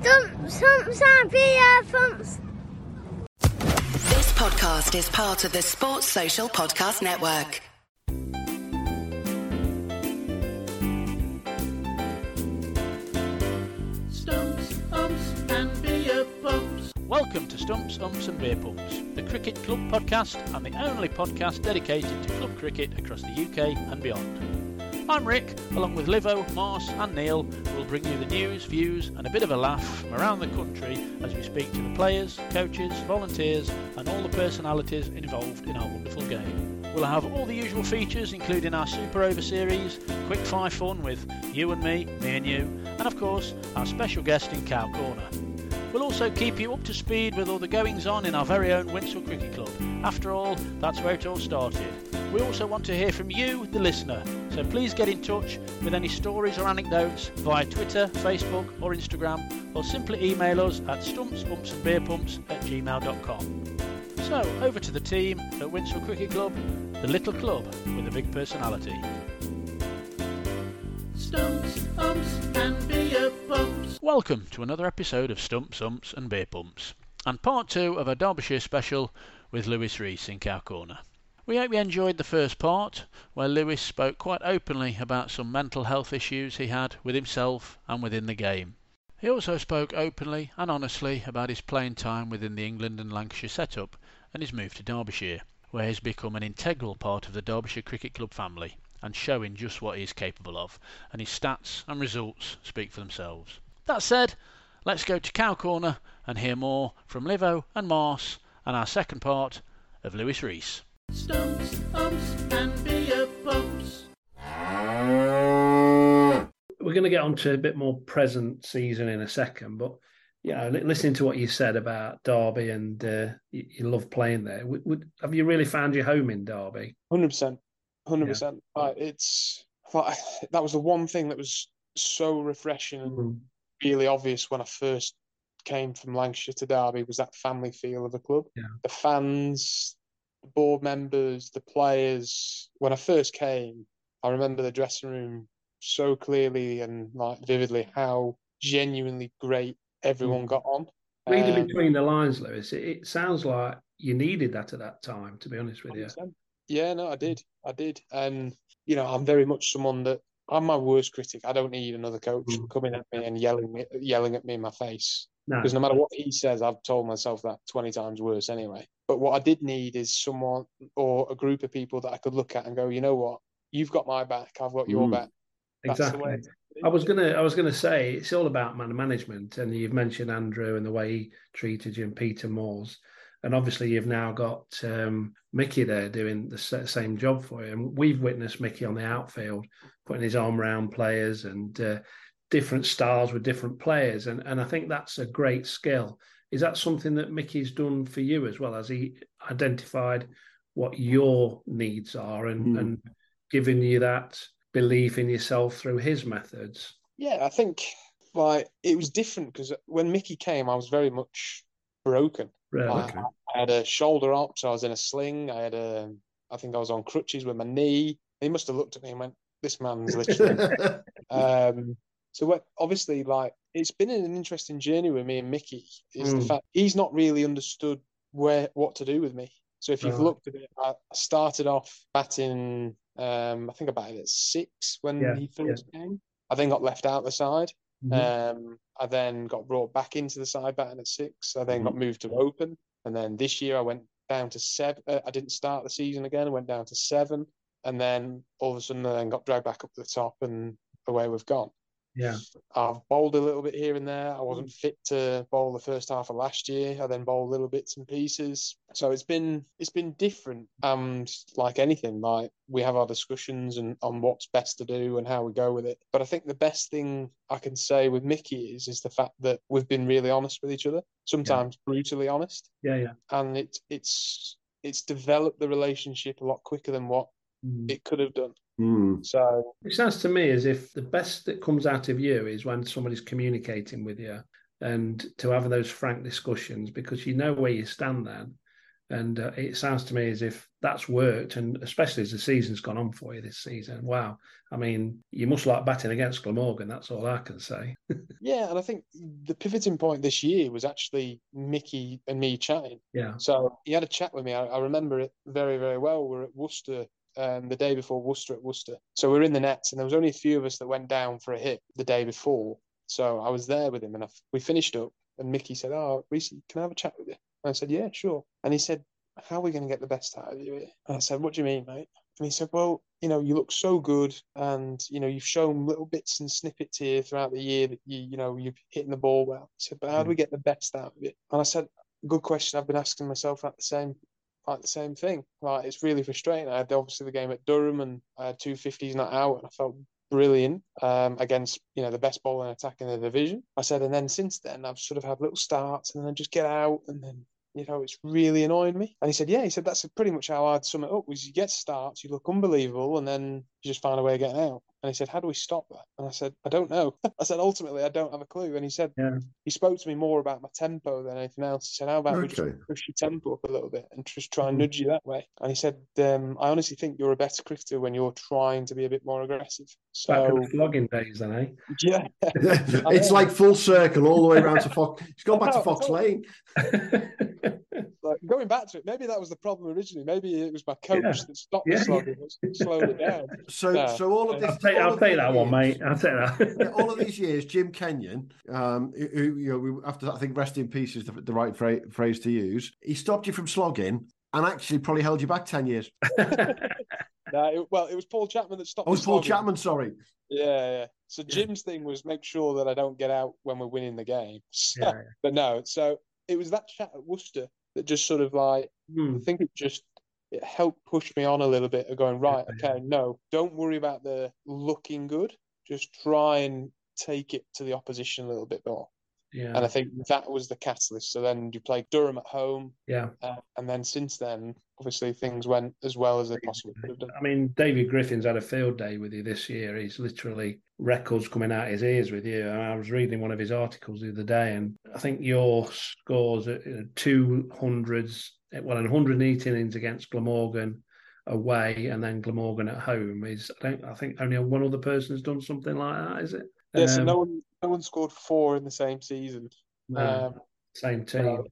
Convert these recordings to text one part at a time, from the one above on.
Stump, stumps and beer thumps. This podcast is part of the Sports Social Podcast Network. Stumps, umps, and beer pumps. Welcome to Stumps, Umps and Beer Pumps, the Cricket Club podcast and the only podcast dedicated to club cricket across the UK and beyond. I'm Rick, along with Livo, Mars and Neil, We'll bring you the news, views and a bit of a laugh from around the country as we speak to the players, coaches, volunteers and all the personalities involved in our wonderful game. We'll have all the usual features including our Super Over series, quick five fun with you and me, me and you, and of course our special guest in Cow Corner. We'll also keep you up to speed with all the goings on in our very own Winshill Cricket Club. After all, that's where it all started. We also want to hear from you, the listener, so please get in touch with any stories or anecdotes via Twitter, Facebook, or Instagram, or simply email us at stumpsbumpsandbeerpumps at gmail.com. So, over to the team at Winshill Cricket Club, the little club with a big personality. Stumps, umps, and beer pumps. Welcome to another episode of Stumps, Umps and Beer Pumps, and part two of our Derbyshire special with Luis Reece in Cow Corner. We hope you enjoyed the first part, where Luis spoke quite openly about some mental health issues he had with himself and within the game. He also spoke openly and honestly about his playing time within the England and Lancashire setup and his move to Derbyshire, where he's become an integral part of the Derbyshire Cricket Club family and showing just what he is capable of, and his stats and results speak for themselves. That said, let's go to Cow Corner and hear more from Livo and Mars and our second part of Luis Reece. Stumps, umps, and beer pumps. We're going to get on to a bit more present season in a second, but you know, listening to what you said about Derby and uh, you, you love playing there, would, would, have you really found your home in Derby? Hundred percent, hundred percent. It's like, that was the one thing that was so refreshing and Mm. really obvious when I first came from Lancashire to Derby was that family feel of the club. Yeah. The fans, the board members, the players. When I first came, I remember the dressing room so clearly and like vividly how genuinely great everyone Mm. got on. Reading Um, between the lines, Luis, it, it sounds like you needed that at that time. To be honest with you, 100%. Yeah, no, I did. I did. And, you know, I'm very much someone that I'm my worst critic. I don't need another coach Mm. coming at me and yelling yelling at me in my face. No, Because no matter what he says, I've told myself that 20 times worse anyway. But what I did need is someone or a group of people that I could look at and go, you know what? You've got my back. I've got your Mm. back. That's the exactly. way. I was gonna, I was gonna say it's all about man management, and you've mentioned Andrew and the way he treated you, and Peter Moores, and obviously you've now got um, Mickey there doing the same job for you. And we've witnessed Mickey on the outfield putting his arm around players and uh, different styles with different players, and and I think that's a great skill. Is that something that Mickey's done for you as well? Has he identified what your needs are and. Mm. and given you that belief in yourself through his methods? Yeah, I think like it was different because when Mickey came, I was very much broken. Really? I, Okay. I had a shoulder up, so I was in a sling. I had a, I think I was on crutches with my knee. He must have looked at me and went, "This man's literally." um, so obviously, like it's been an interesting journey with me and Mickey. Is the Mm. fact he's not really understood where what to do with me. So if you've looked at it, I started off batting. Um, I think I batted at six when Yeah, he first came. I then got left out the side. Mhm. Um, I then got brought back into the side batting at six. I then got moved to open, and then this year I went down to seven. Uh, I didn't start the season again. I went down to seven, and then all of a sudden I then got dragged back up to the top, and away we've gone. Yeah. I've bowled a little bit here and there. I wasn't fit to bowl the first half of last year. I then bowled little bits and pieces. So it's been it's been different. And like anything, like we have our discussions and on what's best to do and how we go with it. But I think the best thing I can say with Mickey is is the fact that we've been really honest with each other. Sometimes brutally honest, Yeah, yeah. and it it's it's developed the relationship a lot quicker than what Mm. it could have done. Mm. So It sounds to me as if the best that comes out of you is when somebody's communicating with you and to have those frank discussions because you know where you stand then And uh, it sounds to me as if that's worked, and especially as the season's gone on for you this season. Wow. I mean, you must like batting against Glamorgan. That's all I can say. Yeah, and I think the pivoting point this year was actually Mickey and me chatting. yeah. So he had a chat with me. I, I remember it very, very well. We are at Worcester um, the day before Worcester at Worcester. So we are in the nets, and there was only a few of us that went down for a hit the day before. So I was there with him, and I, we finished up. And Mickey said, "Oh, Reece, can I have a chat with you?" And I said, "Yeah, sure." And he said, "How are we going to get the best out of you?" Here? And I said, "What do you mean, mate?" And he said, "Well, you know, you look so good, and you know, you've shown little bits and snippets here throughout the year that you, you know, you've hitting the ball well." He said, "But how do we get the best out of it?" And I said, "Good question. I've been asking myself that the same like the same thing. Like it's really frustrating. I had obviously the game at Durham and I had two fifties not out and I felt brilliant um, against you know the best bowling attack in the division. I said, and then since then I've sort of had little starts and then I just get out and then you know it's really annoying me. And he said, yeah, he said that's pretty much how I'd sum it up. Was you get starts, you look unbelievable, and then you just find a way of getting out. And he said, How do we stop that? And I said, I don't know. I said, Ultimately, I don't have a clue. And he said, Yeah. He spoke to me more about my tempo than anything else. He said, How about we Okay. just push your tempo up a little bit and just try and Mhm. nudge you that way? And he said, um, I honestly think you're a better cricketer when you're trying to be a bit more aggressive. Back in So, the flogging days, then, eh? yeah. it's like full circle all the way around to Fox. He's gone back to I know, I Fox. Lane. Like, going back to it, maybe that was the problem originally. Maybe it was my coach Yeah. that stopped Yeah. the slogging, that slowed it down. So, Yeah. so all of this. I'll take, I'll take these that one, mate. I'll take Yeah, that. all of these years, Jim Kenyon, um, who, who, you know, we, after I think rest in peace is the, the right phrase, phrase to use. He stopped you from slogging and actually probably held you back ten years. No, it, well, it was Paul Chapman that stopped Oh, the it's Paul slogging. Chapman. Sorry. Yeah, yeah. So Jim's thing was make sure that I don't get out when we're winning the game. So- yeah. But no, so it was that chat at Worcester that just sort of like Hmm. I think it just it helped push me on a little bit of going right. Okay, no, don't worry about the looking good. Just try and take it to the opposition a little bit more. Yeah. And I think that was the catalyst. So then you played Durham at home, yeah. uh, and then since then, obviously things went as well as they possibly could have done. I mean, David Griffin's had a field day with you this year. He's literally records coming out his ears with you. And I was reading one of his articles the other day, and I think your scores at uh, two hundreds, well, and 108 innings against Glamorgan away, and then Glamorgan at home is. I don't. I think only one other person has done something like that. Is it? Yeah, so Um, no one, no one scored four in the same season. Um, same team. so-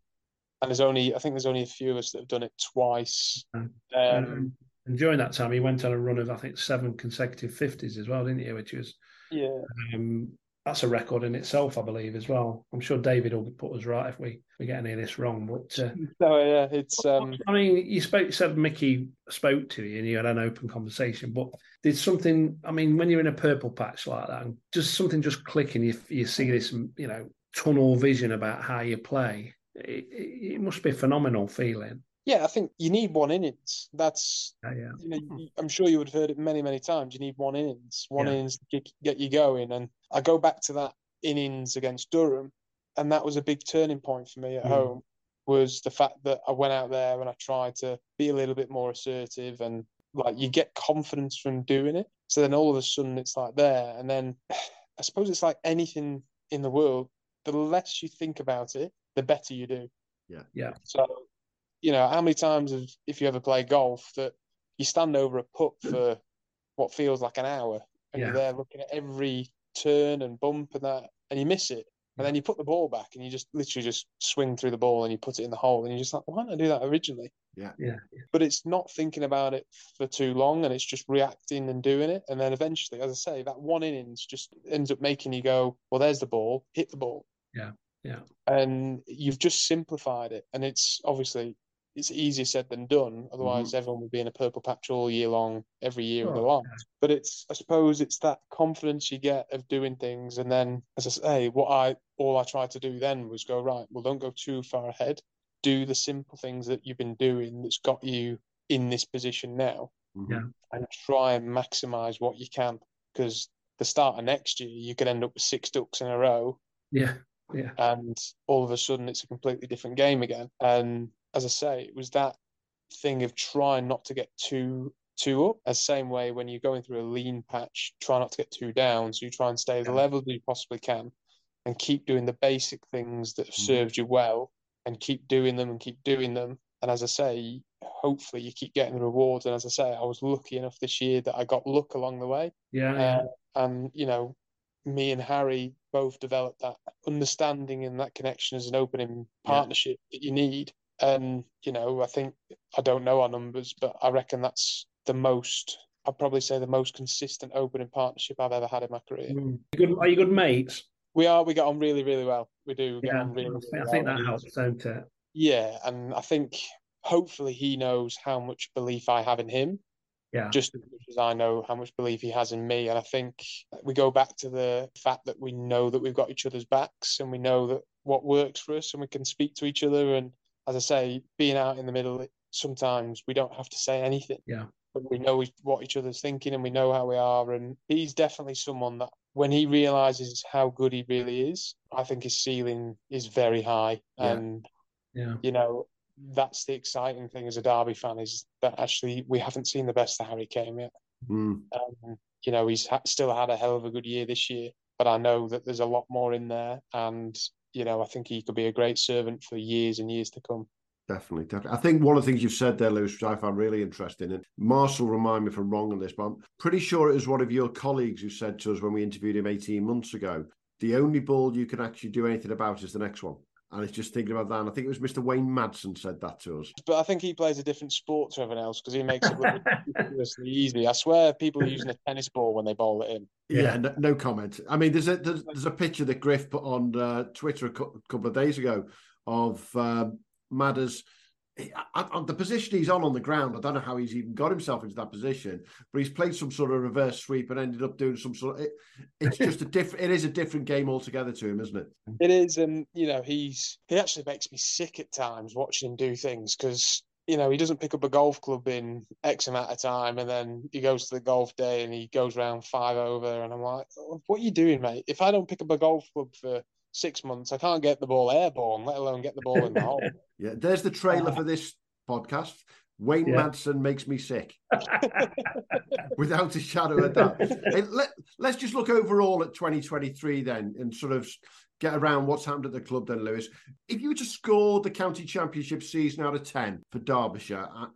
and there's only, I think there's only a few of us that have done it twice. Um, Um, and during that time, he went on a run of I think seven consecutive fifties as well, didn't he? Which was yeah, Um, that's a record in itself, I believe, as well. I'm sure David will put us right if we, we get any of this wrong. But uh, no, yeah, it's um, I mean, you spoke, you said Mickey spoke to you and you had an open conversation. But did something? I mean, when you're in a purple patch like that, and just something just clicking, you you see this, you know, tunnel vision about how you play. It, it, it must be a phenomenal feeling. yeah. I think you need one innings. That's Yeah, yeah. you know, I'm sure you would have heard it many, many times. You need one innings, one Yeah. innings to get, get you going. And I go back to that innings against Durham, and that was a big turning point for me at Mm. home. Was the fact that I went out there and I tried to be a little bit more assertive, and like you get confidence from doing it. So then all of a sudden it's like there, and then I suppose it's like anything in the world. The less you think about it, the better you do. Yeah. Yeah. So, you know, how many times have, if you ever play golf, that you stand over a putt for what feels like an hour and Yeah. you're there looking at every turn and bump and that, and you miss it. And mm. then you put the ball back and you just literally just swing through the ball and you put it in the hole and you're just like, why didn't I do that originally? Yeah. Yeah. But it's not thinking about it for too long and it's just reacting and doing it. And then eventually, as I say, that one innings just ends up making you go, well, there's the ball, hit the ball. Yeah. Yeah. And you've just simplified it. And it's obviously it's easier said than done. Otherwise, everyone would be in a purple patch all year long, every year of their Oh, lives. But it's, I suppose, it's that confidence you get of doing things. And then, as I say, what I all I tried to do then was go right. Well, don't go too far ahead. Do the simple things that you've been doing that's got you in this position now, Mhm. Yeah. and try and maximize what you can. Because the start of next year, you could end up with six ducks in a row Yeah. Yeah. and all of a sudden it's a completely different game again. And as I say, it was that thing of trying not to get too too up. As same way when you're going through a lean patch, try not to get too down. So you try and stay as Yeah. level as you possibly can and keep doing the basic things that have Mhm. served you well and keep doing them and keep doing them. And as I say, hopefully you keep getting the rewards. And as I say, I was lucky enough this year that I got luck along the way. Yeah, yeah. Uh, and you know, me and Harry both developed that understanding and that connection as an opening partnership that you need. And you know, I think I don't know our numbers, but I reckon that's the most. I'd probably say the most consistent opening partnership I've ever had in my career. Mm. You good, are you good mates? We are. We get on really, really well. We do get Yeah, on really. I really think, I think well. that helps, don't it? Yeah, and I think hopefully he knows how much belief I have in him, Yeah, just as much as I know how much belief he has in me. And I think we go back to the fact that we know that we've got each other's backs and we know that what works for us and we can speak to each other. And as I say, being out in the middle, sometimes we don't have to say anything. Yeah. But we know what each other's thinking and we know how we are. And he's definitely someone that when he realizes how good he really is, I think his ceiling is very high. Yeah. And yeah, you know, that's the exciting thing as a Derby fan is that actually we haven't seen the best of Harry Came yet. Mm. Um, you know, he's ha- still had a hell of a good year this year, but I know that there's a lot more in there, and you know, I think he could be a great servant for years and years to come. Definitely, definitely. I think one of the things you've said there, Luis, which I found really interesting, and Marshall remind me if I'm wrong on this, but I'm pretty sure it was one of your colleagues who said to us when we interviewed him 18 months ago, the only ball you can actually do anything about is the next one. And it's just thinking about that. And I think it was Mr. Wayne Madsen said that to us. But I think he plays a different sport to everyone else because he makes it look ridiculously easy. I swear, people are using a tennis ball when they bowl it in. Yeah, Yeah. no, no comment. I mean, there's a there's, there's a picture that Griff put on uh, Twitter a cou- couple of days ago of um, Madders. On- On the position he's on on the ground, I don't know how he's even got himself into that position, but he's played some sort of reverse sweep and ended up doing some sort of. It, it's just a different. It is a different game altogether to him, isn't it? It is, and you know, he's he actually makes me sick at times watching him do things because you know he doesn't pick up a golf club in X amount of time, and then he goes to the golf day and he goes round five over, and I'm like, "Oh, what are you doing, mate? If I don't pick up a golf club for six months, I can't get the ball airborne, let alone get the ball in the hole. Yeah, there's the trailer for this podcast. Wayne Yeah. Madsen makes me sick, without a shadow of doubt. Hey, let, let's just look overall at 2023 then and sort of get around what's happened at the club then, Luis. If you were to score the county championship season out of 10 for Derbyshire, uh,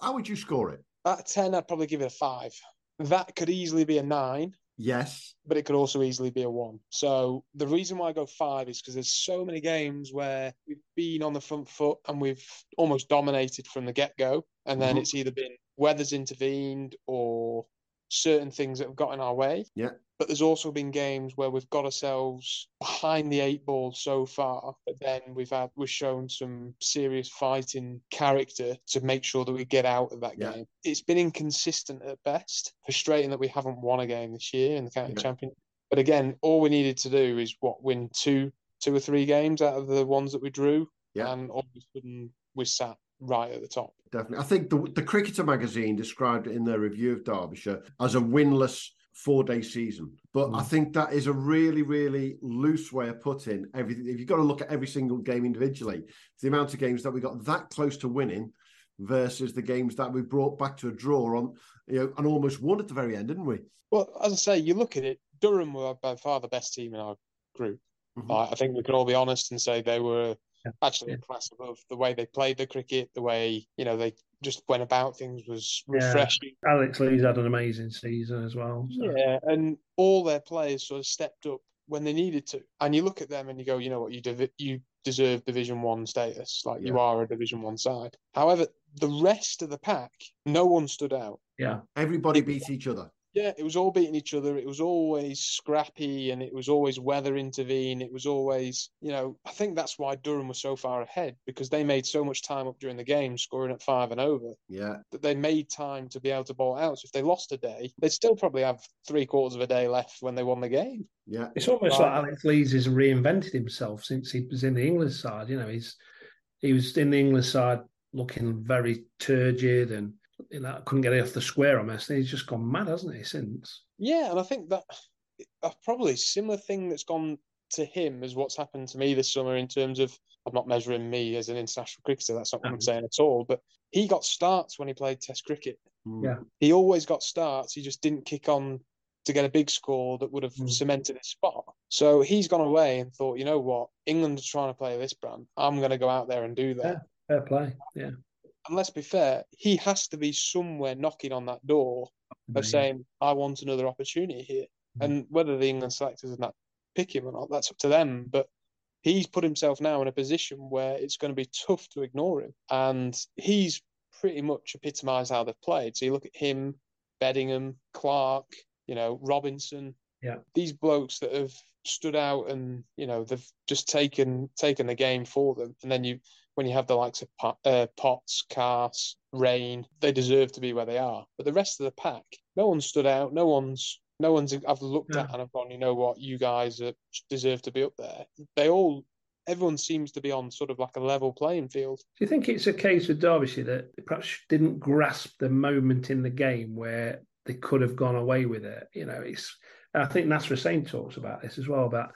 how would you score it? At ten, I'd probably give it a five. That could easily be a nine. Yes. but it could also easily be a one. So the reason why I go five is because there's so many games where we've been on the front foot and we've almost dominated from the get go, and then Mhm. it's either been weather's intervened or certain things that have got in our way. Yeah. But there's also been games where we've got ourselves behind the eight ball so far, but then we've had we've shown some serious fighting character to make sure that we get out of that Yeah. game. It's been inconsistent at best. Frustrating that we haven't won a game this year in the county Yeah. champion. But again, all we needed to do is what win two, two or three games out of the ones that we drew, Yeah. and all of a sudden we sat right at the top. Definitely. I think the, the Cricketer magazine described it in their review of Derbyshire as a winless four day season. But I think that is a really, really loose way of putting everything. If you've got to look at every single game individually, the amount of games that we got that close to winning versus the games that we brought back to a draw on, you know, and almost won at the very end, didn't we? Well, as I say, you look at it, Durham were by far the best team in our group. Mhm. I think we can all be honest and say they were. Actually a Yeah. class above the way they played the cricket, the way you know they just went about things was Yeah. refreshing. Alex Lee's had an amazing season as well. so. Yeah, and all their players sort of stepped up when they needed to. And you look at them and you go, you know what, you dev- you deserve Division One status, like you are a Division One side. However, the rest of the pack, no one stood out. yeah, Everybody beat each other. Yeah, it was all beating each other. It was always scrappy and it was always weather intervene. It was always, you know, I think that's why Durham was so far ahead because they made so much time up during the game, scoring at five and over, Yeah. that they made time to be able to bowl out. So if they lost a day, they'd still probably have three quarters of a day left when they won the game. Yeah. It's almost Right. like Alex Lees has reinvented himself since he was in the English side. You know, he's he was in the English side looking very turgid and you know couldn't get it off the square almost. And he's just gone mad, hasn't he? Since Yeah, and I think that a probably similar thing that's gone to him as what's happened to me this summer in terms of I'm not measuring me as an international cricketer. That's not what I'm saying at all. But he got starts when he played Test cricket. Mm. Yeah. He always got starts. He just didn't kick on to get a big score that would have Mm. cemented his spot. So he's gone away and thought, you know what, England is trying to play this brand. I'm going to go out there and do that. fair play, yeah. And let's be fair, he has to be somewhere knocking on that door of saying, I want another opportunity here. Mhm. And whether the England selectors and that pick him or not, that's up to them. But he's put himself now in a position where it's going to be tough to ignore him. And he's pretty much epitomised how they've played. So you look at him, Bedingham, Clark, you know, Robinson. Yeah. These blokes that have stood out and, you know, they've just taken taken the game for them. And then you when you have the likes of Pot, uh, Potts, Carse, Raine, they deserve to be where they are. But the rest of the pack, no one stood out. No one's no one's I've looked Yeah. at and I've gone, you know what, you guys are, deserve to be up there. They all, everyone seems to be on sort of like a level playing field. Do you think it's a case with Derbyshire that perhaps didn't grasp the moment in the game where they could have gone away with it? You know, it's. I think Nasser Hussain talks about this as well. About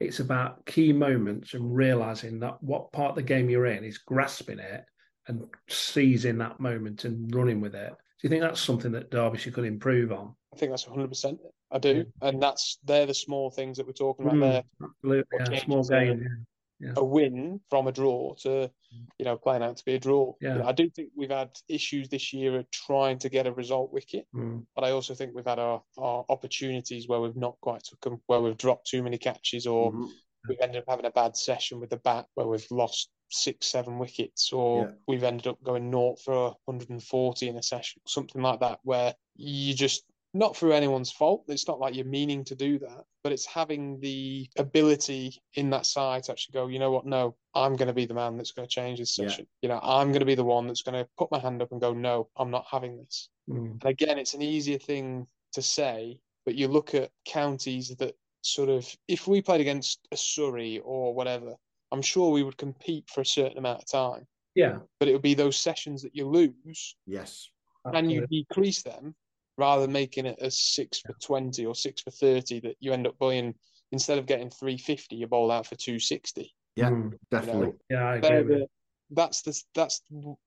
it's about key moments and realizing that what part of the game you're in is grasping it and seizing that moment and running with it. Do you think that's something that Derbyshire could improve on? I think that's 100%. I do. And that's, they're the small things that we're talking about Mm, there. absolutely, yeah, small game. Yeah. a win from a draw to, you know, playing out to be a draw. You know, I do think we've had issues this year at trying to get a result wicket, Mm, but I also think we've had our, our opportunities where we've not quite took them, where we've dropped too many catches or Mhm. we've ended up having a bad session with the bat where we've lost six, seven wickets, or Yeah. we've ended up going naught for 140 in a session, something like that, where you just not through anyone's fault. It's not like you're meaning to do that, but it's having the ability in that side to actually go, you know what? No, I'm going to be the man that's going to change this Yeah. session. You know, I'm going to be the one that's going to put my hand up and go, no, I'm not having this. mm, And again, it's an easier thing to say, but you look at counties that sort of, if we played against a Surrey or whatever, I'm sure we would compete for a certain amount of time. yeah, But it would be those sessions that you lose Yes. and you decrease them rather than making it a six for 20 or six for 30 that you end up buying instead of getting 350 you bowl out for 260 Yeah, Mm, definitely. yeah, I agree. With the- that's the that's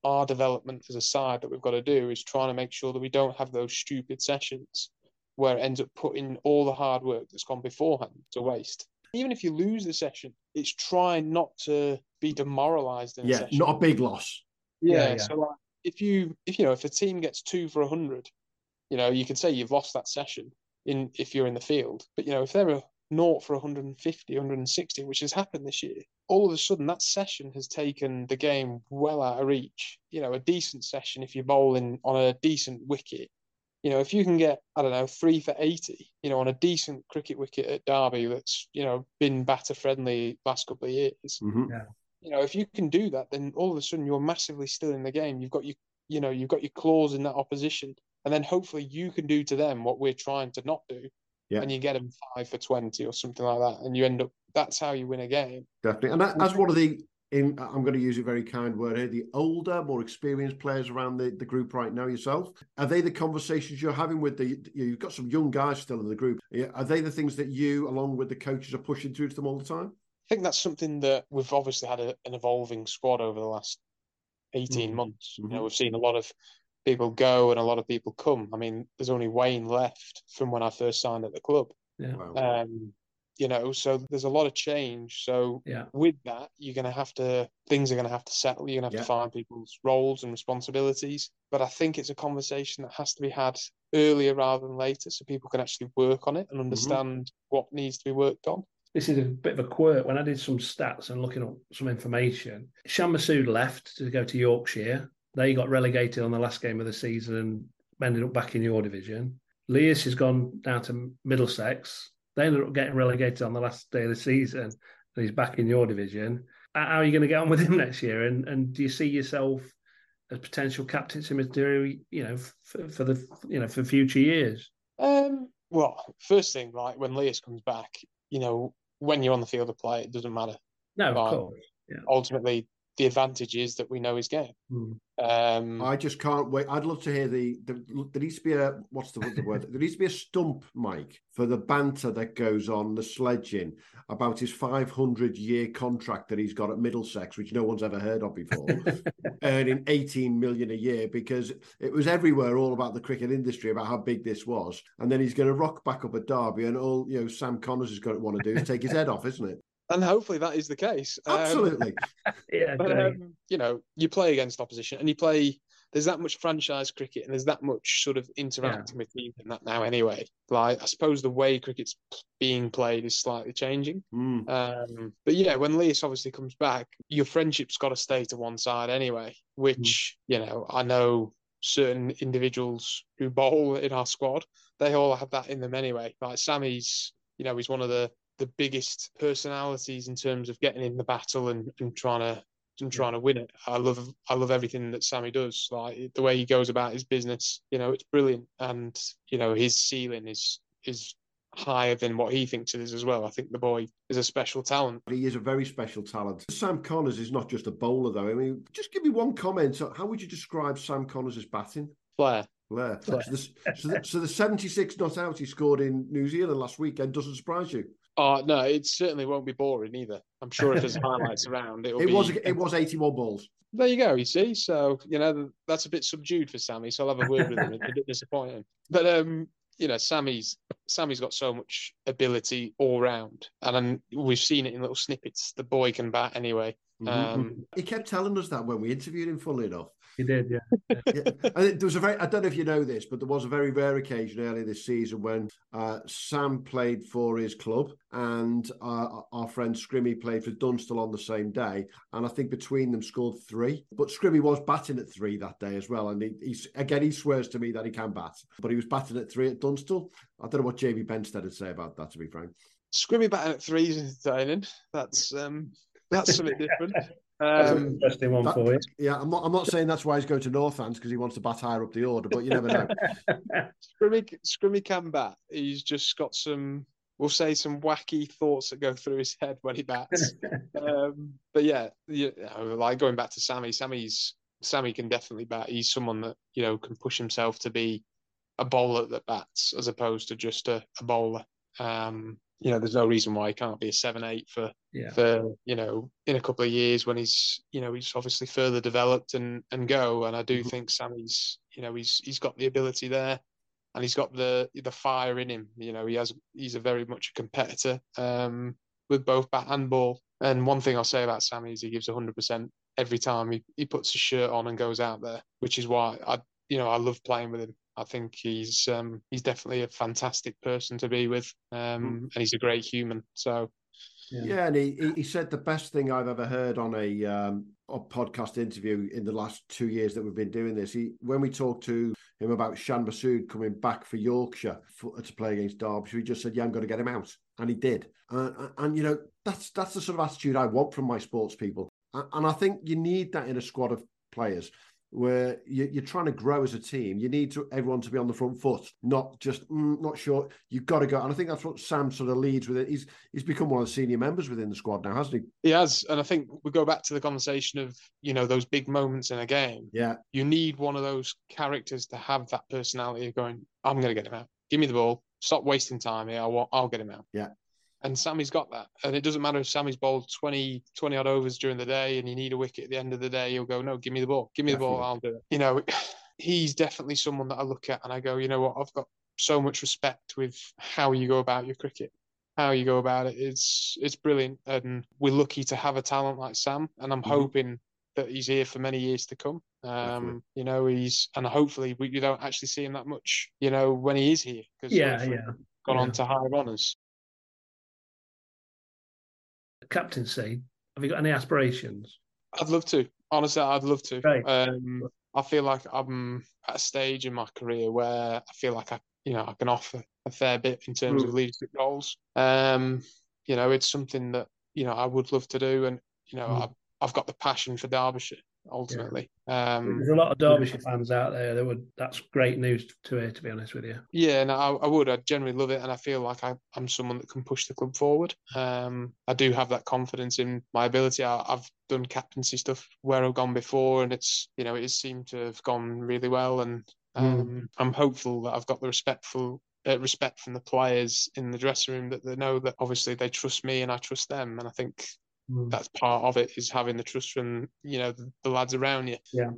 our development as a side that we've got to do is trying to make sure that we don't have those stupid sessions where it ends up putting all the hard work that's gone beforehand to waste even if you lose the session it's trying not to be demoralized in a Yeah, session not a big loss. yeah, Yeah, yeah. so like if you if you know if a team gets two for a hundred, you know, you can say you've lost that session in if you're in the field. But you know, if they're a naught for 150, 160, which has happened this year, all of a sudden that session has taken the game well out of reach. You know, a decent session if you're bowling on a decent wicket. You know, if you can get, I don't know, three for 80, you know, on a decent cricket wicket at Derby that's, you know, been batter friendly last couple of years, Mhm. you know, if you can do that, then all of a sudden you're massively still in the game. You've got your, you know, you've got your claws in that opposition, and then hopefully you can do to them what we're trying to not do, Yeah. and you get them five for twenty or something like that, and you end up. That's how you win a game. Definitely. And that, as one of the, in, I'm going to use a very kind word here, the older, more experienced players around the, the group right now yourself, are they the conversations you're having with the, you've got some young guys still in the group. Are they the things that you, along with the coaches, are pushing through to them all the time? I think that's something that we've obviously had a, an evolving squad over the last 18 Mhm. months. You know, we've seen a lot of people go and a lot of people come. I mean, there's only Wayne left from when I first signed at the club. Yeah. Wow. Um, you know, so there's a lot of change. So Yeah. with that, you're going to have to things are going to have to settle. You're going to have Yeah. to find people's roles and responsibilities. But I think it's a conversation that has to be had earlier rather than later, so people can actually work on it and understand what needs to be worked on. this is a bit of a quirk. When I did some stats and looking up some information, Shan Masood left to go to Yorkshire. They got relegated on the last game of the season and ended up back in your division. Leus has gone down to Middlesex. They ended up getting relegated on the last day of the season, and he's back in your division. How are you going to get on with him next year? And and do you see yourself as potential captaincy material? You know, for, for the you know for future years. Um, well, first thing, right, when Leus comes back, you know, when you're on the field of play, it doesn't matter. No, of course. Ultimately, the advantage is that we know his game. Mm. Um, I just can't wait. I'd love to hear the, the there needs to be a what's the, the word? There needs to be a stump mic for the banter that goes on, the sledging about his 500 year contract that he's got at Middlesex, which no one's ever heard of before, earning 18 million a year because it was everywhere all about the cricket industry about how big this was, and then he's going to rock back up at Derby, and all you know Sam Conners is going to want to do is take his head off, isn't it? And hopefully that is the case. Um, Absolutely. yeah, but um, you know, you play against opposition, and you play. There's that much franchise cricket, and there's that much sort of interacting with teams in that now. Anyway, like I suppose the way cricket's being played is slightly changing. Mm. Um, but yeah, when Leus obviously comes back, your friendship's got to stay to one side anyway. Which you know, I know certain individuals who bowl in our squad, they all have that in them anyway. Like Sammy's, you know, he's one of the the biggest personalities in terms of getting in the battle and, and trying to and trying to win it. I love I love everything that Sammy does. Like the way he goes about his business, you know, it's brilliant. And you know, his ceiling is is higher than what he thinks it is as well. I think the boy is a special talent. He is a very special talent. Sam Conners is not just a bowler, though. I mean, just give me one comment. How would you describe Sam Conners as batting? Flair. Blair. So, the, so, the, so the 76 not out he scored in New Zealand last weekend doesn't surprise you. Oh no, it certainly won't be boring either. I'm sure if there's highlights around, it'll It be. was it was 81 balls. There you go. You see, so you know that's a bit subdued for Sammy. So I'll have a word with him. It's a bit disappointing, but um, you know, Sammy's Sammy's got so much ability all round, and then we've seen it in little snippets. The boy can bat anyway. Um, He kept telling us that when we interviewed him, funnily enough. He did, yeah. Yeah. And there was a very, I don't know if you know this, but there was a very rare occasion earlier this season when uh, Sam played for his club and uh, our friend Scrimmy played for Dunstall on the same day. And I think between them scored three. But Scrimmy was batting at three that day as well. And he, he's, again, he swears to me that he can bat, but he was batting at three at Dunstall. I don't know what Jamie Benstead would say about that, to be frank. Scrimmy batting at three is entertaining. That's um, that's something different. That's an Um, interesting one that- for you. Yeah, I'm not, I'm not saying that's why he's going to Northants because he wants to bat higher up the order, but you never know. Scrimmy, Scrimmy can bat. He's just got some, we'll say, some wacky thoughts that go through his head when he bats. um, but yeah, you know, like going back to Sammy, Sammy's Sammy can definitely bat. He's someone that you know can push himself to be a bowler that bats as opposed to just a, a bowler. Um, you know, there's no reason why he can't be a seven eight for Yeah. for you know in a couple of years when he's you know he's obviously further developed and and go. And I do Mhm. think Sammy's you know he's he's got the ability there and he's got the the fire in him. You know, he has he's a very much a competitor um, with both bat and ball. And one thing I'll say about Sammy is he gives hundred percent every time he, he puts his shirt on and goes out there, which is why I you know I love playing with him. I think he's um, he's definitely a fantastic person to be with, um, and he's a great human. So Yeah, and he, he he said the best thing I've ever heard on a um a podcast interview in the last two years that we've been doing this. He when we talked to him about Shan Masood coming back for Yorkshire for, to play against Derbyshire, he just said, "Yeah, I'm going to get him out," and he did. Uh, and, and you know that's that's the sort of attitude I want from my sports people, and, and I think you need that in a squad of players where you, you're trying to grow as a team. You need to, everyone to be on the front foot, not just mm, not sure. You've got to go, and I think that's what Sam sort of leads with it. He's he's become one of the senior members within the squad now, hasn't he? he has, and I think we go back to the conversation of you know those big moments in a game. Yeah, You need one of those characters to have that personality of going, "I'm going to get him out. Give me the ball. Stop wasting time here. I want, I'll get him out." Yeah. And Sammy's got that. And it doesn't matter if Sammy's bowled 20, 20 odd overs during the day and you need a wicket at the end of the day, he'll go, No, give me the ball. Give me the ball, I'll do it. You know, he's definitely someone that I look at and I go, you know what, I've got so much respect with how you go about your cricket. How you go about it. it is it's brilliant. And we're lucky to have a talent like Sam. And I'm Mhm. hoping that he's here for many years to come. Definitely. Um, you know, he's and hopefully we you don't actually see him that much, you know, when he is here. Because Yeah, yeah. gone yeah. on to higher honours. Captaincy. Have you got any aspirations? I'd love to. Honestly, I'd love to. Great. Um, I feel like I'm at a stage in my career where I feel like I, you know, I can offer a fair bit in terms of Mm. leadership roles. Um, you know, it's something that you know I would love to do, and you know, Mm. I've, I've got the passion for Derbyshire ultimately. Um, There's a lot of Derbyshire fans out there that would. That's great news to hear. To be honest with you. Yeah, and I, I would. I generally love it, and I feel like I, I'm someone that can push the club forward. Um, I do have that confidence in my ability. I, I've done captaincy stuff where I've gone before, and it's you know it has seemed to have gone really well, and um, I'm hopeful that I've got the respectful uh, respect from the players in the dressing room that they know that obviously they trust me and I trust them, and I think Mm. that's part of it is having the trust from you know the, the lads around you. Yeah.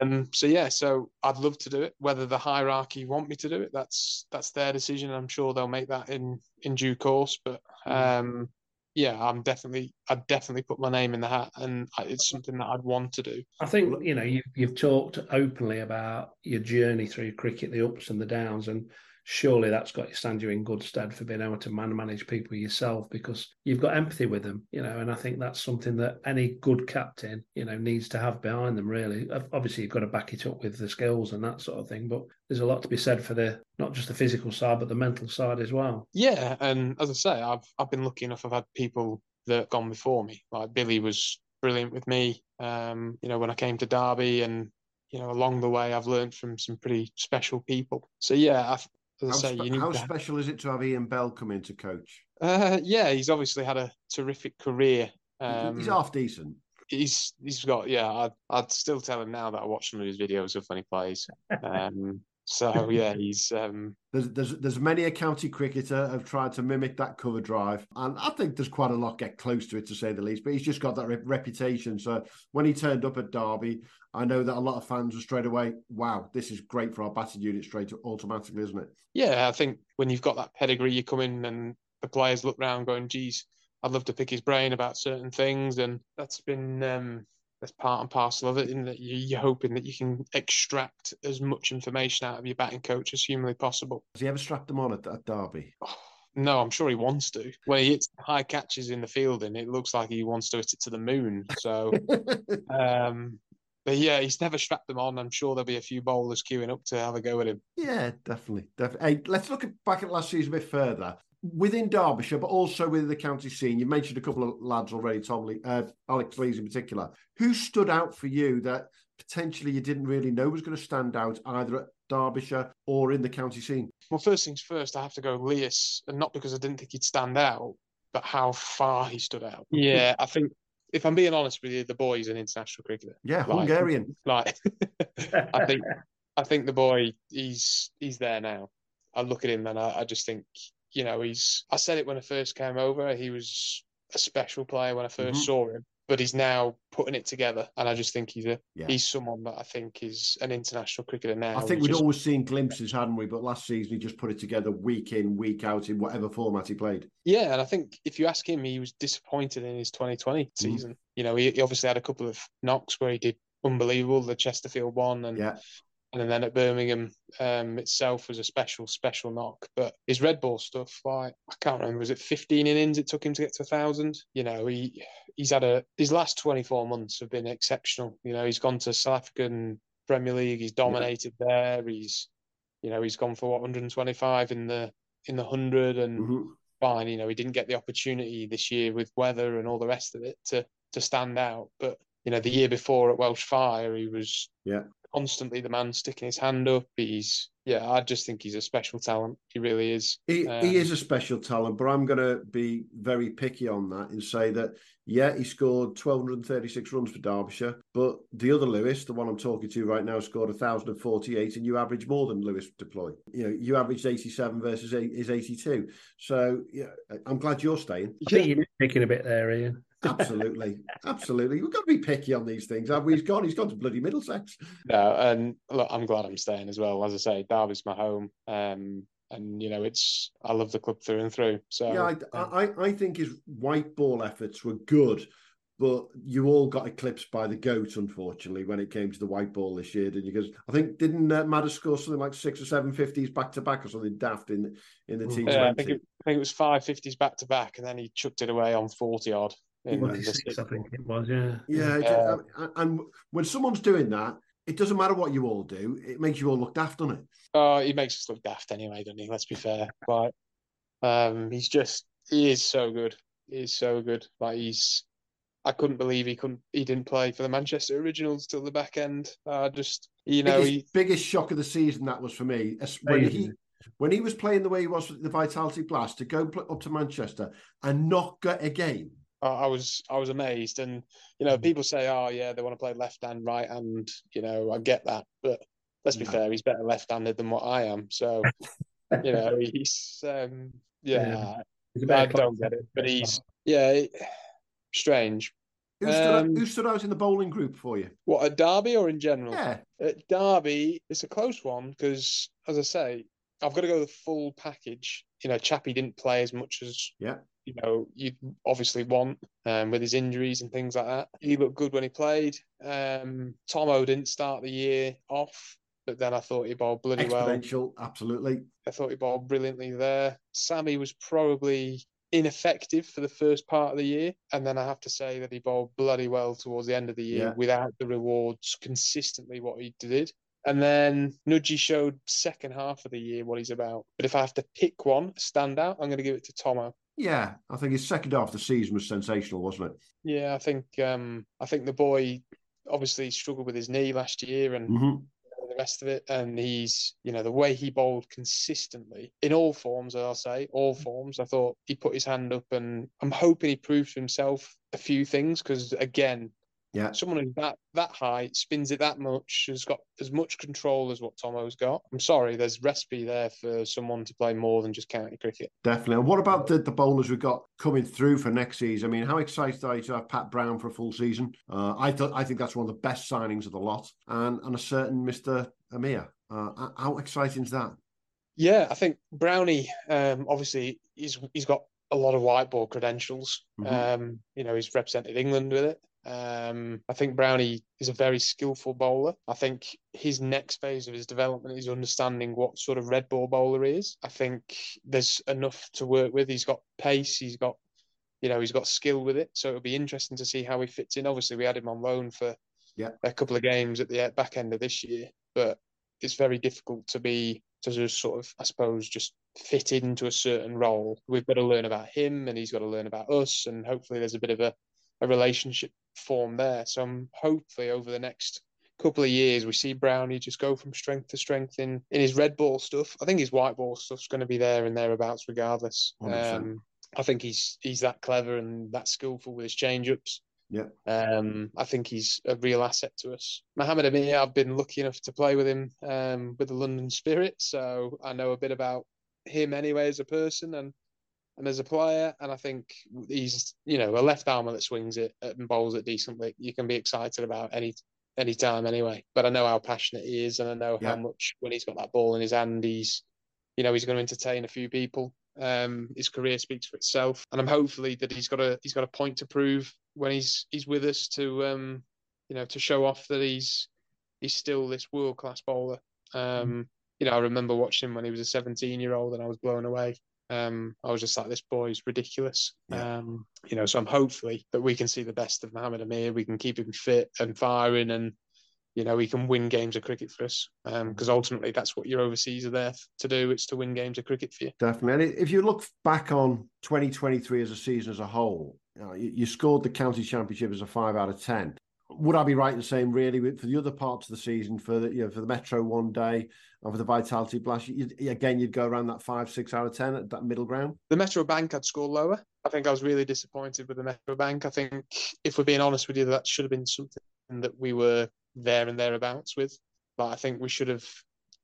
Um. So yeah. So I'd love to do it. Whether the hierarchy want me to do it, that's that's their decision. I'm sure they'll make that in in due course. But Mm. um, yeah, I'm definitely, I'd definitely put my name in the hat, and it's something that I'd want to do. I think you know you, you've talked openly about your journey through cricket, the ups and the downs, and surely that's got to stand you in good stead for being able to man manage people yourself because you've got empathy with them, you know. And I think that's something that any good captain, you know, needs to have behind them. Really, obviously you've got to back it up with the skills and that sort of thing, but there's a lot to be said for the not just the physical side but the mental side as well. Yeah, and as I say, I've I've been lucky enough. I've had people that have gone before me. Like Billy was brilliant with me. Um, you know, when I came to Derby, and you know, along the way, I've learned from some pretty special people. So yeah, I How, say, spe- how special is it to have Ian Bell come in to coach? Uh, yeah, he's obviously had a terrific career. Um, He's half decent. he's he's got yeah. I'd I'd still tell him now that I watch some of his videos of when he plays. Um, so yeah, he's um, There's, there's there's many a county cricketer have tried to mimic that cover drive, and I think there's quite a lot get close to it to say the least. But he's just got that re- reputation. So when he turned up at Derby, I know that a lot of fans were straight away, "Wow, this is great for our batting unit." Straight automatically, isn't it? yeah. I think when you've got that pedigree, you come in and the players look round going, "Geez, I'd love to pick his brain about certain things," and that's been um, that's part and parcel of it. In that you- you're hoping that you can extract as much information out of your batting coach as humanly possible. Has he ever strapped them on at, at Derby? No, I'm sure he wants to. When he hits high catches in the field, and it looks like he wants to hit it to the moon. So, um, but yeah, he's never strapped them on. I'm sure there'll be a few bowlers queuing up to have a go at him. Yeah, definitely. definitely. Hey, let's look at, back at last season a bit further. Within Derbyshire, but also within the county scene, you mentioned a couple of lads already, Tom Lee, uh, Alex Lees in particular. Who stood out for you that potentially you didn't really know was going to stand out either at Derbyshire or in the county scene? Well, first things first, I have to go Leus, and not because I didn't think he'd stand out, but how far he stood out. Yeah, I think if I'm being honest with you, the boy is an international cricketer. Yeah, Like- Hungarian. Like, I think, I think the boy, he's he's there now. I look at him and I, I just think, you know, he's. I said it when I first came over. He was a special player when I 1st Mhm. saw him, but he's now putting it together, and I just think he's a Yeah. he's someone that I think is an international cricketer now. I think we'd just- always seen glimpses, hadn't we? But last season he just put it together week in, week out in whatever format he played. Yeah, and I think if you ask him, he was disappointed in his 2020 Mm-hmm. season. You know, he, he obviously had a couple of knocks where he did unbelievable, the Chesterfield one, and Yeah. And then at Birmingham um, itself was a special, special knock. But his red ball stuff, like I can't remember, was it 15 innings it took him to get to a thousand? You know, he he's had a his last 24 months have been exceptional. You know, he's gone to South African Premier League, he's dominated there. He's you know, he's gone for what 125 in the in the hundred and Mhm. fine. You know, he didn't get the opportunity this year with weather and all the rest of it to to stand out. But you know, the year before at Welsh Fire, he was Yeah. Constantly the man sticking his hand up. He's yeah, I just think he's a special talent. He really is. He, Um, he is a special talent, but I'm going to be very picky on that and say that, yeah, he scored 1,236 runs for Derbyshire, but the other Luis, the one I'm talking to right now, scored 1,048, and you average more than Lewis deploy. You know, you averaged 87 versus eight, is 82. So, yeah, I'm glad you're staying. I think you're picking a bit there, Ian. Absolutely. Absolutely. We've got to be picky on these things. Have we? He's gone. He's gone to bloody Middlesex. No, and look, I'm glad I'm staying as well. As I say, Derby's my home. Um, and you know, it's I love the club through and through. So Yeah, I, I, I think his white ball efforts were good, but you all got eclipsed by the goat, unfortunately, when it came to the white ball this year, didn't you? Because I think didn't uh, Madder score something like six or seven fifties back to back or something daft in in the T Mm. yeah, I think it, I think it was five fifties back to back, and then he chucked it away on forty odd. In the 26, sixth I think it was, yeah. Yeah, it- Uh, and- and when someone's doing that, it doesn't matter what you all do; it makes you all look daft, doesn't it? Oh, he makes us look daft anyway, doesn't he? Let's be fair. But um, he's just he is so good. He is so good. Like he's, I couldn't believe he couldn't. He didn't play for the Manchester Originals till the back end. I just, you know, biggest, he. biggest shock of the season that was for me as- when he when he was playing the way he was with the Vitality Blast to go up to Manchester and not get a game. I I was I was amazed, and you know, people say, "Oh, yeah, they want to play left hand, right hand." You know, I get that, but let's be No. fair, he's better left-handed than what I am. So, you know, he's um, yeah, Yeah. He's I don't get it, but he's yeah, strange. Who stood, out, Um, who stood out in the bowling group for you? What at Derby or in general? Yeah, At Derby, it's a close one because, as I say, I've got to go the full package. You know, Chappie didn't play as much as Yeah. You know you'd obviously want um, with his injuries and things like that. He looked good when he played. Um, Tomo didn't start the year off, but then I thought he bowled bloody well. Absolutely. I thought he bowled brilliantly there. Sammy was probably ineffective for the first part of the year, and then I have to say that he bowled bloody well towards the end of the year Yeah. without the rewards consistently what he did. And then Nudgy showed second half of the year what he's about. But if I have to pick one standout, I'm going to give it to Tomo. Yeah, I think his second half of the season was sensational, wasn't it? Yeah, I think um, I think the boy obviously struggled with his knee last year and hmm the rest of it. And he's, you know, the way he bowled consistently in all forms, I'll say, all forms. I thought he put his hand up, and I'm hoping he proves to himself a few things because, again, Yeah. someone who's that that high spins it that much has got as much control as what Tomo's got. I'm sorry, there's recipe there for someone to play more than just county cricket. Definitely. And what about the, the bowlers we've got coming through for next season? I mean, how excited are you to have Pat Brown for a full season? Uh, I thought I think that's one of the best signings of the lot, and and a certain Mister Amir. Uh, how exciting is that? Yeah, I think Brownie, um, obviously, he's he's got a lot of white ball credentials. Mhm. Um, you know, he's represented England with it. Um, I think Brownie is a very skillful bowler. I think his next phase of his development is understanding what sort of red ball bowler he is. I think there's enough to work with. He's got pace. He's got, you know, he's got skill with it. So it'll be interesting to see how he fits in. Obviously, we had him on loan for Yeah. a couple of games at the back end of this year, but it's very difficult to be to just sort of, I suppose, just fit into a certain role. We've got to learn about him, and he's got to learn about us, and hopefully there's a bit of a, a relationship form there. So I'm hopefully over the next couple of years we see Brownie just go from strength to strength in in his red ball stuff. I think his white ball stuff's going to be there and thereabouts regardless. Um, I think he's he's that clever and that skillful with his change ups. Yeah. Um, I think he's a real asset to us. Mohammed Amir, I've been lucky enough to play with him um, with the London Spirit, so I know a bit about him anyway as a person and and as a player. And I think he's you know a left armer that swings it and bowls it decently. You can be excited about any any time anyway. But I know how passionate he is, and I know Yeah. how much when he's got that ball in his hand, he's you know he's going to entertain a few people. Um, his career speaks for itself, and I'm hopefully that he's got a he's got a point to prove when he's he's with us to um, you know to show off that he's he's still this world class bowler. Um, you know, I remember watching him when he was a 17 year old, and I was blown away. Um, I was just like, this boy's ridiculous. Yeah. Um, you know, so I'm hopefully that we can see the best of Mohammed Amir. We can keep him fit and firing, and you know, he can win games of cricket for us. Because ultimately, that's what your overseas are there to do. It's to win games of cricket for you. Definitely. And if you look back on 2023 as a season as a whole, you, know, you, you scored the county championship as a five out of ten. Would I be right in saying, really, for the other parts of the season, for the you know for the Metro one day and for the Vitality Blast, you'd, again you'd go around that five, six out of ten at that middle ground? The Metro Bank I'd score lower. I think I was really disappointed with the Metro Bank. I think, if we're being honest with you, that should have been something that we were there and thereabouts with. But I think we should have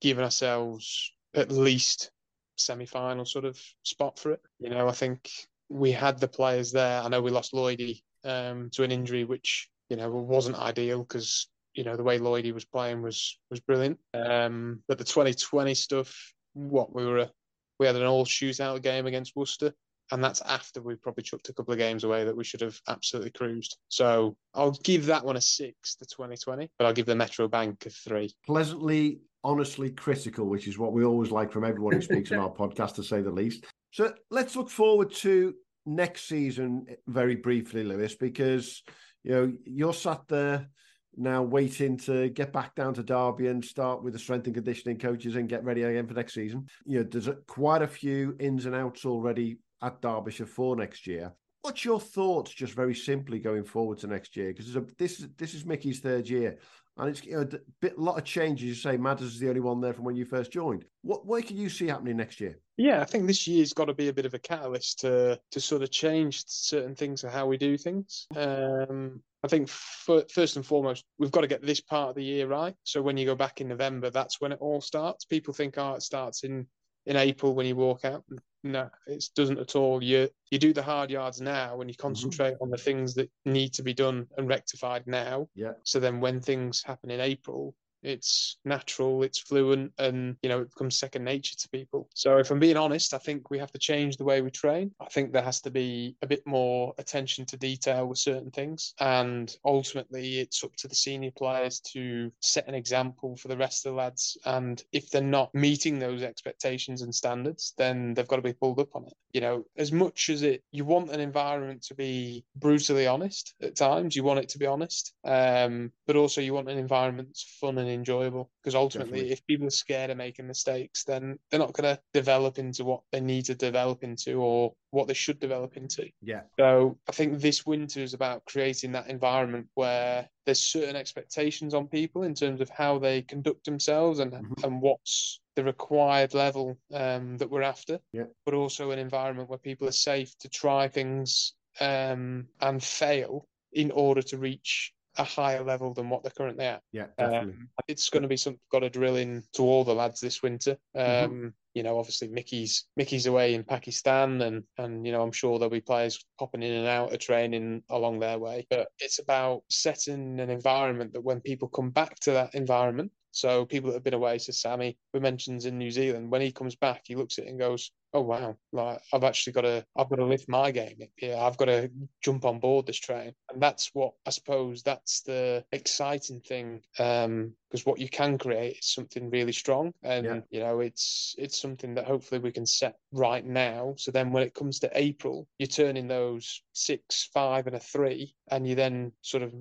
given ourselves at least semi-final sort of spot for it. You know, I think we had the players there. I know we lost Lloydie um, to an injury, which you know wasn't ideal because you know the way Lloydie was playing was was brilliant. Um, but the 2020 stuff, what we were, we had an all shootout game against Worcester, and that's after we probably chucked a couple of games away that we should have absolutely cruised. So I'll give that one a six, the 2020, but I'll give the Metro Bank a three. Pleasantly, honestly critical, which is what we always like from everyone who speaks on our podcast, to say the least. So let's look forward to next season very briefly, Luis, because you know you're sat there now waiting to get back down to Derby and start with the strength and conditioning coaches and get ready again for next season. You know, there's quite a few ins and outs already at Derbyshire for next year. What's your thoughts, just very simply, going forward to next year? Because this is this is Mickey's third year, and it's you know, a bit, lot of changes. You say Matters is the only one there from when you first joined. What what can you see happening next year? Yeah, I think this year's got to be a bit of a catalyst to to sort of change certain things of how we do things. Um, I think f- first and foremost, we've got to get this part of the year right. So when you go back in November, that's when it all starts. People think, oh, it starts in in April when you walk out. No, it doesn't at all. You you do the hard yards now, and you mm-hmm. concentrate on the things that need to be done and rectified now. Yeah. So then, when things happen in April, It's natural, it's fluent, and you know, it becomes second nature to people. So if I'm being honest, I think we have to change the way we train. I think there has to be a bit more attention to detail with certain things. And ultimately it's up to the senior players to set an example for the rest of the lads. And if they're not meeting those expectations and standards, then they've got to be pulled up on it. You know, as much as it you want an environment to be brutally honest at times, you want it to be honest. Um, but also you want an environment that's fun and enjoyable. Because ultimately Definitely. if people are scared of making mistakes, then they're not gonna develop into what they need to develop into or what they should develop into. Yeah. So I think this winter is about creating that environment where there's certain expectations on people in terms of how they conduct themselves and Mhm. and what's the required level um, that we're after. Yeah. But also an environment where people are safe to try things um, and fail in order to reach a higher level than what they're currently at. Yeah, definitely. Um, it's going to be something got to drill in to all the lads this winter. Um, Mhm. You know, obviously Mickey's Mickey's away in Pakistan, and and you know I'm sure there'll be players popping in and out of training along their way. But it's about setting an environment that when people come back to that environment, so people that have been away, so Sammy, we mentions in New Zealand, when he comes back, he looks at it and goes, "Oh wow, like I've actually got to, I've got to lift my game. Yeah, I've got to jump on board this train." And that's what I suppose that's the exciting thing, um, because what you can create is something really strong, and Yeah. you know, it's it's something that hopefully we can set right now. So then, when it comes to April, you're turning those six, five, and a three, and you're then sort of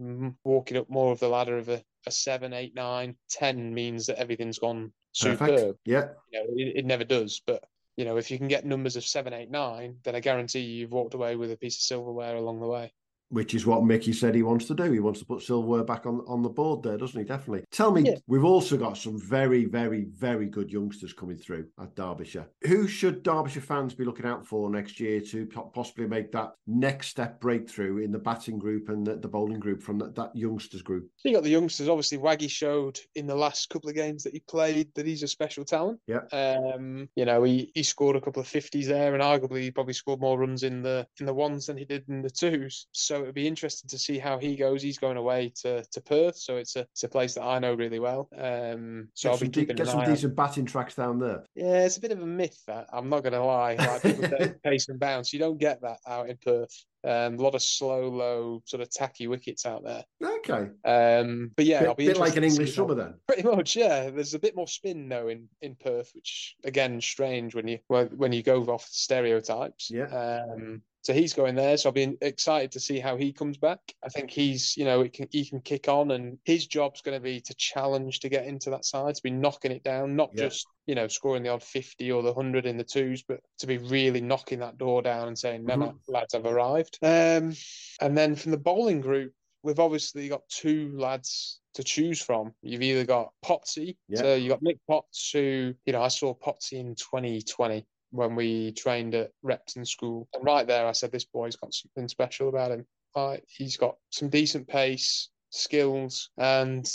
walking up more of the ladder of a a seven, eight, nine, ten means that everything's gone Perfect. superb. Yeah. You know, it, it never does, but you know, if you can get numbers of seven, eight, nine, then I guarantee you you've walked away with a piece of silverware along the way. Which is what Mickey said he wants to do. He wants to put silverware back on, on the board there, doesn't he? Definitely. Tell me, Yeah. we've also got some very, very, very good youngsters coming through at Derbyshire. Who should Derbyshire fans be looking out for next year to possibly make that next step breakthrough in the batting group and the, the bowling group from that, that youngsters group? You got the youngsters. Obviously, Waggy showed in the last couple of games that he played that he's a special talent. Yeah. Um, you know, he, he scored a couple of fifties there, and arguably he probably scored more runs in the in the ones than he did in the twos. So it'd be interesting to see how he goes. He's going away to, to Perth, so it's a it's a place that I know really well. Um, so Get I'll some, be de- keeping get some out. decent batting tracks down there. Yeah, it's a bit of a myth that I'm not going to lie. Like people say pace and bounce, you don't get that out in Perth. Um, a lot of slow, low, sort of tacky wickets out there. Okay. Um, but yeah, bit I'll be bit like an English summer then. Pretty much, yeah. There's a bit more spin though in, in Perth, which again strange when you when when you go off stereotypes. Yeah. Um, so he's going there, so I'll be excited to see how he comes back. I think he's, you know, it can, he can kick on, and his job's going to be to challenge to get into that side, to be knocking it down, not Yeah. just you know scoring the odd fifty or the hundred in the twos, but to be really knocking that door down and saying, "No, no, Mm-hmm. lads, I've arrived." Um, and then from the bowling group, we've obviously got two lads to choose from. You've either got Potsy, Yeah. so you got Nick Potts, who you know I saw Potsy in 2020 when we trained at Repton School, and right there I said this boy's got something special about him. Like he's got some decent pace, skills, and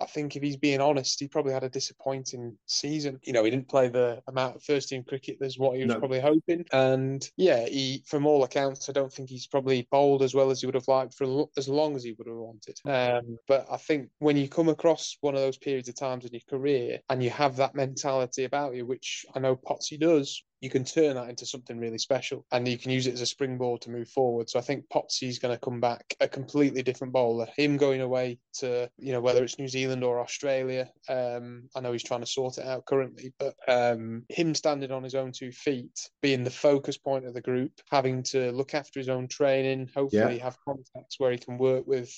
I think if he's being honest, he probably had a disappointing season. You know, he didn't play the amount of first team cricket as what he was No. probably hoping. And yeah, he, from all accounts, I don't think he's probably bowled as well as he would have liked for as long as he would have wanted. Um, but I think when you come across one of those periods of times in your career and you have that mentality about you, which I know Potsy does, you can turn that into something really special and you can use it as a springboard to move forward. So I think Potsy's going to come back a completely different bowler. Him going away to, you know, whether it's New Zealand or Australia, um, I know he's trying to sort it out currently, but um, him standing on his own two feet, being the focus point of the group, having to look after his own training, hopefully have contacts where he can work with,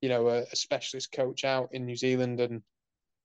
you know, a, a specialist coach out in New Zealand and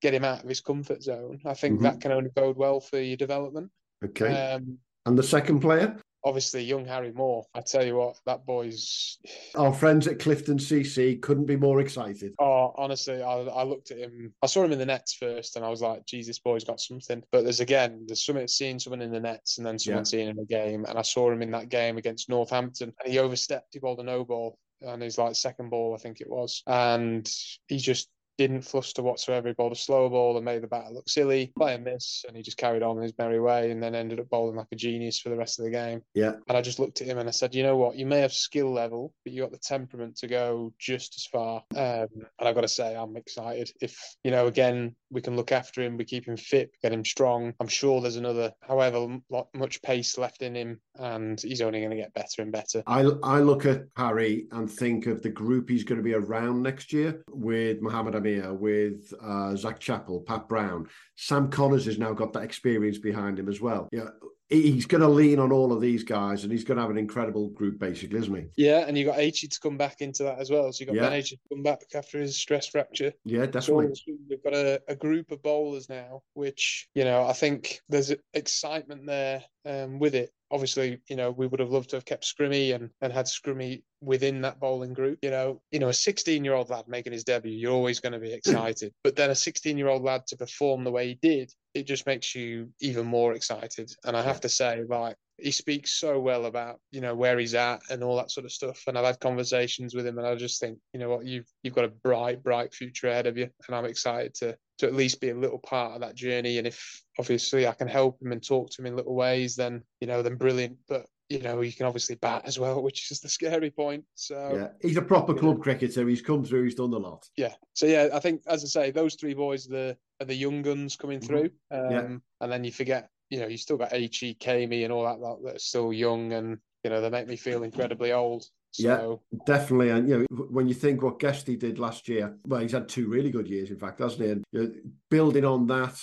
get him out of his comfort zone. I think Mhm. that can only bode well for your development. Okay. Um, and the second player? obviously, young Harry Moore. I tell you what, that boy's. Our friends at Clifton CC couldn't be more excited. Oh, honestly, I, I looked at him. I saw him in the nets first, and I was like, "Jesus, boy's got something." But there's again, there's something seeing someone in the nets, and then someone Yeah. seeing him in the game. And I saw him in that game against Northampton, and he overstepped. He bowled a no ball, and his like second ball, I think it was, and he just didn't fluster whatsoever. He bowled a slow ball and made the batter look silly, play a miss, and he just carried on in his merry way and then ended up bowling like a genius for the rest of the game. Yeah. And I just looked at him and I said, you know what, you may have skill level, but you got the temperament to go just as far. Um, and I've got to say, I'm excited. If, you know, again, we can look after him, we keep him fit, get him strong. I'm sure there's another, however much pace left in him, and he's only going to get better and better. I, I look at Harry and think of the group he's going to be around next year with Mohammad Amir, with uh, Zak Chappell, Pat Brown. Sam Conners has now got that experience behind him as well. Yeah, he's going to lean on all of these guys, and he's going to have an incredible group, basically, isn't he? Yeah, and you got H to come back into that as well. So you've got Yeah. H to come back after his stress fracture. Yeah, So definitely. we've got a, a group of bowlers now, which you know I think there's excitement there um, with it. Obviously, you know we would have loved to have kept Scrimmy and, and had Scrimmy within that bowling group. You know, you know a 16 year old lad making his debut, you're always going to be excited. but then a 16 year old lad to perform the way he did, it just makes you even more excited. And I have to say, like he speaks so well about you know where he's at and all that sort of stuff. And I've had conversations with him, and I just think you know what you've you've got a bright, bright future ahead of you, and I'm excited to to at least be a little part of that journey. And if obviously I can help him and talk to him in little ways, then you know then brilliant. But you know he can obviously bat as well, which is the scary point. So Yeah, he's a proper club cricketer. He's come through. He's done a lot. yeah. So yeah, I think as I say, those three boys are the are the young guns coming through. Um, Mm-hmm. Yeah. And then you forget, you know, you still got H.E. Kamey and all that lot that are still young, and you know they make me feel incredibly old. So Definitely, and you know when you think what Guesty did last year, well, he's had two really good years, in fact, hasn't he? And you know, building on that,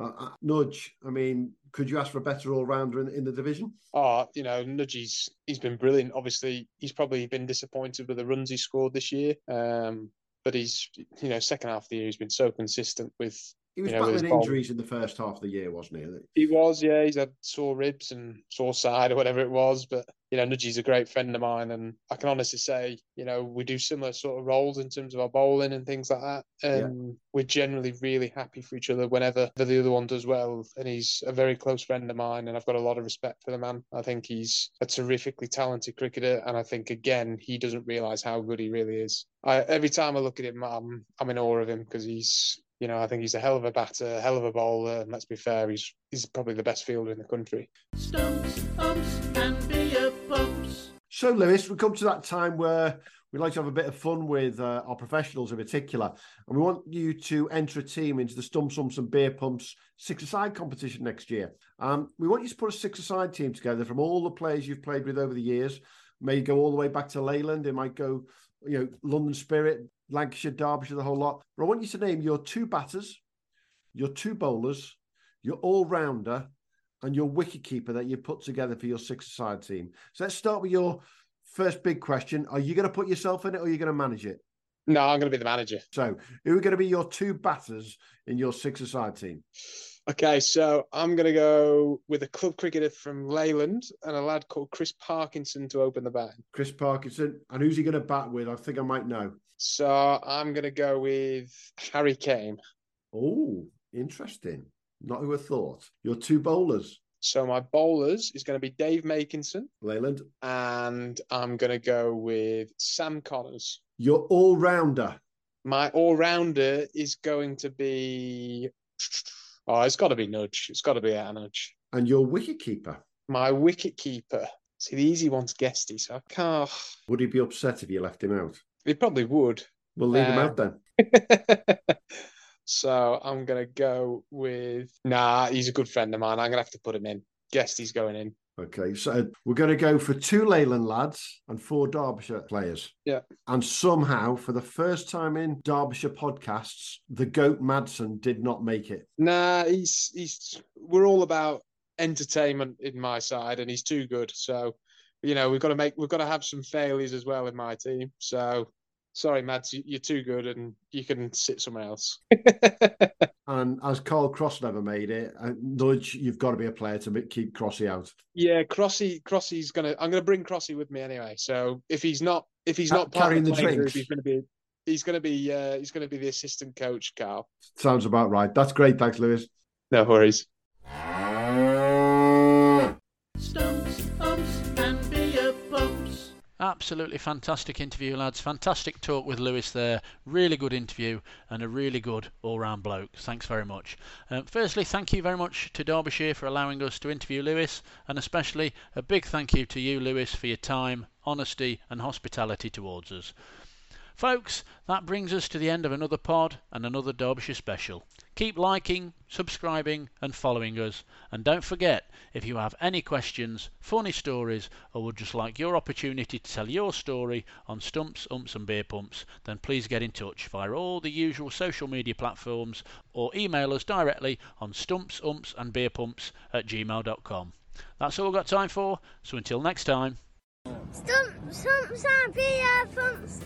uh, uh, nudge. I mean, could you ask for a better all rounder in, in the division? Oh, you know, Nudgy's he's been brilliant. Obviously, he's probably been disappointed with the runs he scored this year. Um, but he's you know, second half of the year he's been so consistent with He was you know, battling injuries in the first half of the year, wasn't he? He was, yeah. He's had sore ribs and sore side or whatever it was. But, you know, Nudgy's a great friend of mine. And I can honestly say, you know, we do similar sort of roles in terms of our bowling and things like that. And we're generally really happy for each other whenever the other one does well. And he's a very close friend of mine. And I've got a lot of respect for the man. I think he's a terrifically talented cricketer. And I think, again, he doesn't realise how good he really is. I, every time I look at him, I'm, I'm in awe of him because he's you know, I think he's a hell of a batter, a hell of a bowler, and let's be fair, he's he's probably the best fielder in the country. Stumps, umps, and beer pumps. So, Luis, we come to that time where we like to have a bit of fun with uh, our professionals in particular, and we want you to enter a team into the Stumps Umps and Beer Pumps six-a-side competition next year. Um, we want you to put a six-a-side team together from all the players you've played with over the years. May go all the way back to Leyland. It might go, you know, London Spirit, Lancashire, Derbyshire, the whole lot. But I want you to name your two batters, your two bowlers, your all-rounder, and your wicketkeeper that you put together for your six-a-side team. So let's start with your first big question. Are you going to put yourself in it or are you going to manage it? No, I'm going to be the manager. So who are going to be your two batters in your six-a-side team? Okay, so I'm going to go with a club cricketer from Leyland and a lad called Chris Parkinson to open the batting. Chris Parkinson. And who's he going to bat with? I think I might know. So I'm going to go with Harry Came. Oh, interesting. Not who I thought. Your two bowlers, So my bowlers is going to be Dave Makinson, Leyland. and I'm going to go with Sam Conners. Your all-rounder, My all rounder is going to be. Oh, it's got to be Nudge. It's got to be out Nudge. and your wicketkeeper. My wicket keeper. See, the easy one's Guesty, so I can't. Would he be upset if you left him out? He probably would. We'll leave him out um, then. so I'm gonna go with. Nah, he's a good friend of mine. I'm gonna have to put him in. Guess he's going in. Okay, so we're going to go for two Leyland lads and four Derbyshire players. Yeah. And somehow, for the first time in Derbyshire podcasts, the goat Madsen did not make it. Nah, he's he's. We're all about entertainment in my side, and he's too good. So, you know, we've got to make we've got to have some failures as well in my team. So, sorry, Mads, you- you're too good, and you can sit somewhere else. And as Carl Cross never made it, uh, Nudge, you've got to be a player to keep Crossy out. yeah, Crossy, Crossy's gonna. I'm gonna bring Crossy with me anyway. So if he's not, if he's not part carrying of the, the drinks. group, he's gonna be. He's gonna be. Uh, he's gonna be the assistant coach, Carl. Sounds about right. That's great. Thanks, Luis. No worries. Absolutely fantastic interview, lads. Fantastic talk with Luis there. Really good interview and a really good all round bloke. Thanks very much. Um, firstly, thank you very much to Derbyshire for allowing us to interview Luis, and especially a big thank you to you, Luis, for your time, honesty, and hospitality towards us. Folks, that brings us to the end of another pod and another Derbyshire special. Keep liking, subscribing, and following us. And don't forget, if you have any questions, funny stories, or would just like your opportunity to tell your story on Stumps, Umps, and Beer Pumps, then please get in touch via all the usual social media platforms or email us directly on stumps, umps, and beer pumps at gmail.com. That's all we've got time for, so until next time. Stump, stumps and beer pumps.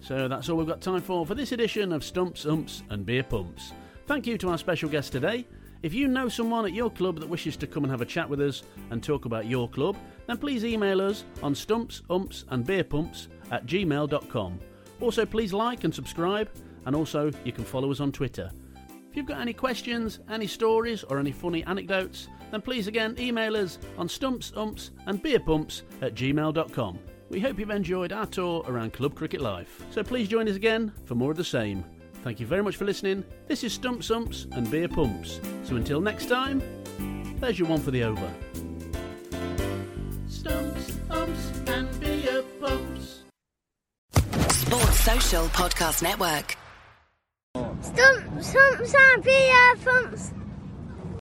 So that's all we've got time for for this edition of Stumps, Umps, and Beer Pumps. Thank you to our special guest today. If you know someone at your club that wishes to come and have a chat with us and talk about your club, then please email us on stumps, umps, and beer pumps at gmail.com. Also, please like and subscribe, and also you can follow us on Twitter. If you've got any questions, any stories, or any funny anecdotes, then please again email us on stumps, umps, and beer pumps at gmail.com. We hope you've enjoyed our tour around club cricket life. So please join us again for more of the same. Thank you very much for listening. This is Stumps Umps and Beer Pumps. So until next time, there's your one for the over. Stumps, umps, and beer pumps. Sports Social Podcast Network. Stump, stumps and beer pumps.